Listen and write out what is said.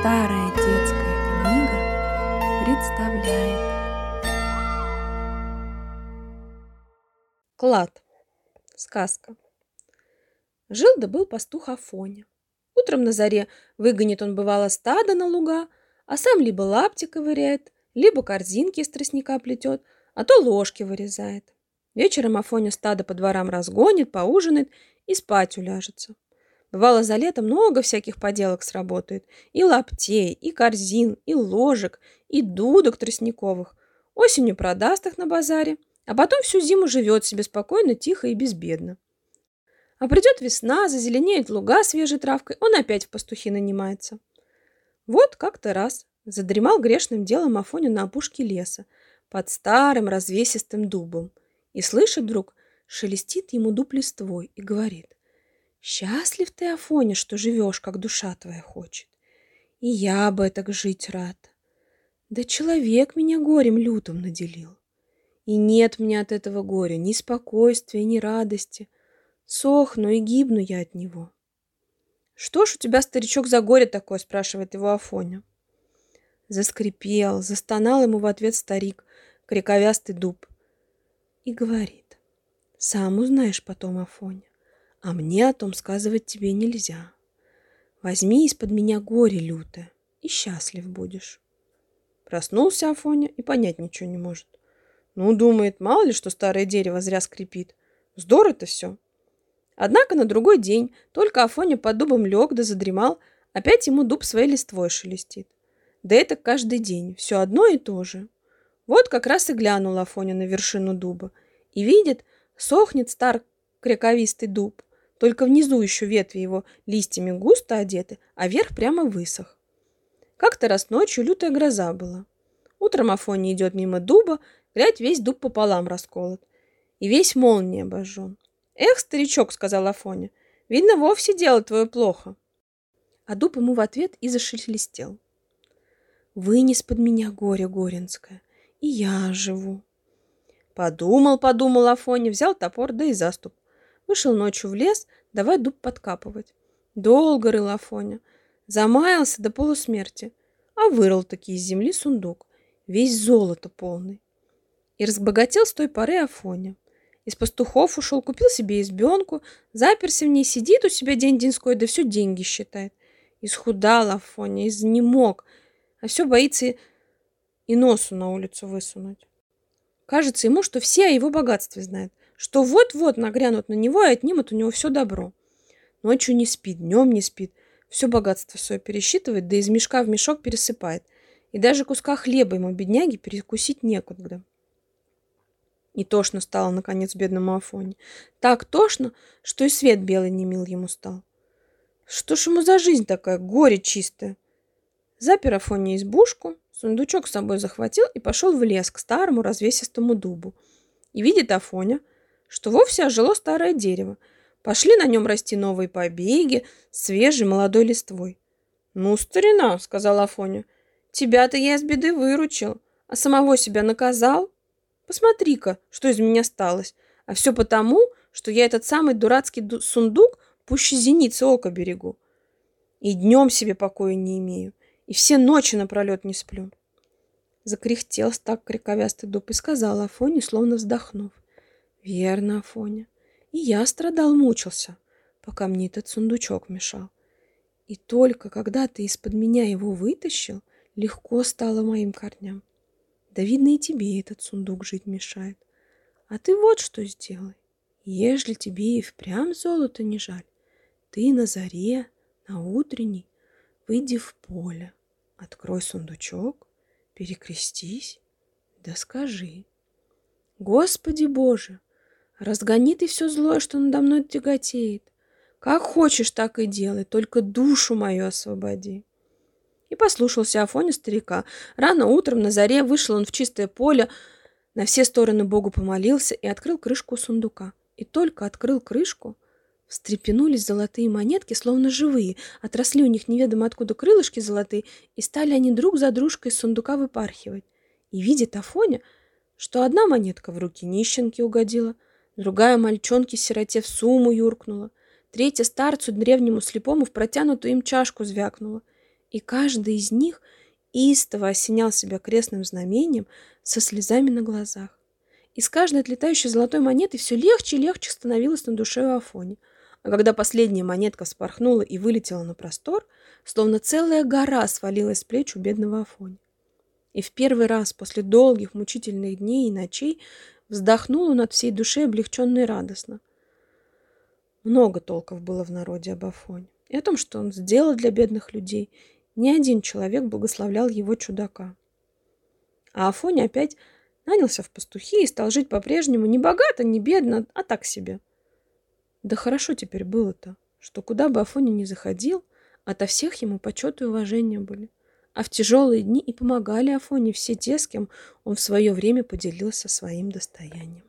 Старая детская книга представляет Клад. Сказка. Жил да был пастух Афоня. Утром на заре выгонит он бывало стадо на луга, а сам либо лапти ковыряет, либо корзинки из тростника плетет, а то ложки вырезает. Вечером Афоня стадо по дворам разгонит, поужинает и спать уляжется. Бывало, за лето много всяких поделок сработает. И лаптей, и корзин, и ложек, и дудок тростниковых. Осенью продаст их на базаре, а потом всю зиму живет себе спокойно, тихо и безбедно. А придет весна, зазеленеют луга свежей травкой, он опять в пастухи нанимается. Вот как-то раз задремал грешным делом Афоня на опушке леса, под старым развесистым дубом, и слышит вдруг, шелестит ему дуб листвой и говорит, «Счастлив ты, Афоня, что живешь, как душа твоя хочет. И я бы так жить рад. Да человек меня горем лютым наделил. И нет мне от этого горя ни спокойствия, ни радости. Сохну и гибну я от него». «Что ж у тебя, старичок, за горе такое?» – спрашивает его Афоня. Заскрипел, застонал ему в ответ старик, криковястый дуб, и говорит, «Сам узнаешь потом, Афоня, а мне о том сказывать тебе нельзя. Возьми из-под меня горе лютое, и счастлив будешь». Проснулся Афоня и понять ничего не может. Ну, думает, мало ли, что старое дерево зря скрипит. Здорово-то все. Однако на другой день только Афоня под дубом лег да задремал, опять ему дуб своей листвой шелестит. Да это каждый день, все одно и то же. Вот как раз и глянул Афоня на вершину дуба и видит, сохнет стар крековистый дуб, только внизу еще ветви его листьями густо одеты, а верх прямо высох. Как-то раз ночью лютая гроза была. Утром Афоня идет мимо дуба, глядь, весь дуб пополам расколот, и весь молнией обожжен. «Эх, старичок», — сказал Афоня, — «видно, вовсе дело твое плохо». А дуб ему в ответ и зашелестел. «Вынес под меня горе горенское, и я живу». Подумал, подумал Афоня, взял топор, да и заступ. Вышел ночью в лес, давай дуб подкапывать. Долго рыл Афоня, замаялся до полусмерти, а вырыл таки из земли сундук, весь золото полный. И разбогател с той поры Афоня. Из пастухов ушел, купил себе избенку, заперся в ней, сидит у себя день-деньской, да все деньги считает. Исхудал Афоня, изнемог, а все боится и носу на улицу высунуть. Кажется ему, что все о его богатстве знают, что вот-вот нагрянут на него и отнимут у него все добро. Ночью не спит, днем не спит, все богатство свое пересчитывает, да из мешка в мешок пересыпает. И даже куска хлеба ему, бедняги, перекусить некуда. И тошно стало, наконец, бедному Афоне. Так тошно, что и свет белый не мил ему стал. Что ж ему за жизнь такая, горе чистое? Запер Афоне избушку, сундучок с собой захватил и пошел в лес к старому развесистому дубу. И видит Афоня, что вовсе ожило старое дерево. Пошли на нем расти новые побеги, свежей молодой листвой. «Ну, старина», — сказал Афоня, — «тебя-то я из беды выручил, а самого себя наказал». Посмотри-ка, что из меня сталось. А все потому, что я этот самый дурацкий сундук пуще зеницы ока берегу. И днем себе покоя не имею, и все ночи напролет не сплю. Закряхтел так криковястый дуб и сказал Афоне, словно вздохнув. Верно, Афоня, и я страдал, мучился, пока мне этот сундучок мешал. И только когда ты из-под меня его вытащил, легко стало моим корням. Да видно и тебе этот сундук жить мешает. А ты вот что сделай. Ежели тебе и впрямь золото не жаль, ты на заре, на утренней, выйди в поле, открой сундучок, перекрестись, да скажи. Господи Боже, разгони ты все злое, что надо мной тяготеет. Как хочешь, так и делай, только душу мою освободи. И послушался Афоня старика. Рано утром на заре вышел он в чистое поле, на все стороны Богу помолился и открыл крышку сундука. И только открыл крышку, встрепенулись золотые монетки, словно живые, отросли у них неведомо откуда крылышки золотые, и стали они друг за дружкой из сундука выпархивать. И видит Афоня, что одна монетка в руки нищенке угодила, другая мальчонке-сироте в сумму юркнула, третья старцу древнему слепому в протянутую им чашку звякнула — И каждый из них истово осенял себя крестным знамением со слезами на глазах. И с каждой отлетающей золотой монетой все легче и легче становилось на душе у Афони. А когда последняя монетка вспорхнула и вылетела на простор, словно целая гора свалилась с плеч у бедного Афони. И в первый раз после долгих мучительных дней и ночей вздохнул он от всей души облегченно и радостно. Много толков было в народе об Афоне и о том, что он сделал для бедных людей. Ни один человек благословлял его чудака. А Афоня опять нанялся в пастухи и стал жить по-прежнему не богато, не бедно, а так себе. Да хорошо теперь было-то, что куда бы Афоня ни заходил, ото всех ему почет и уважение были. А в тяжелые дни и помогали Афоне все те, с кем он в свое время поделился своим достоянием.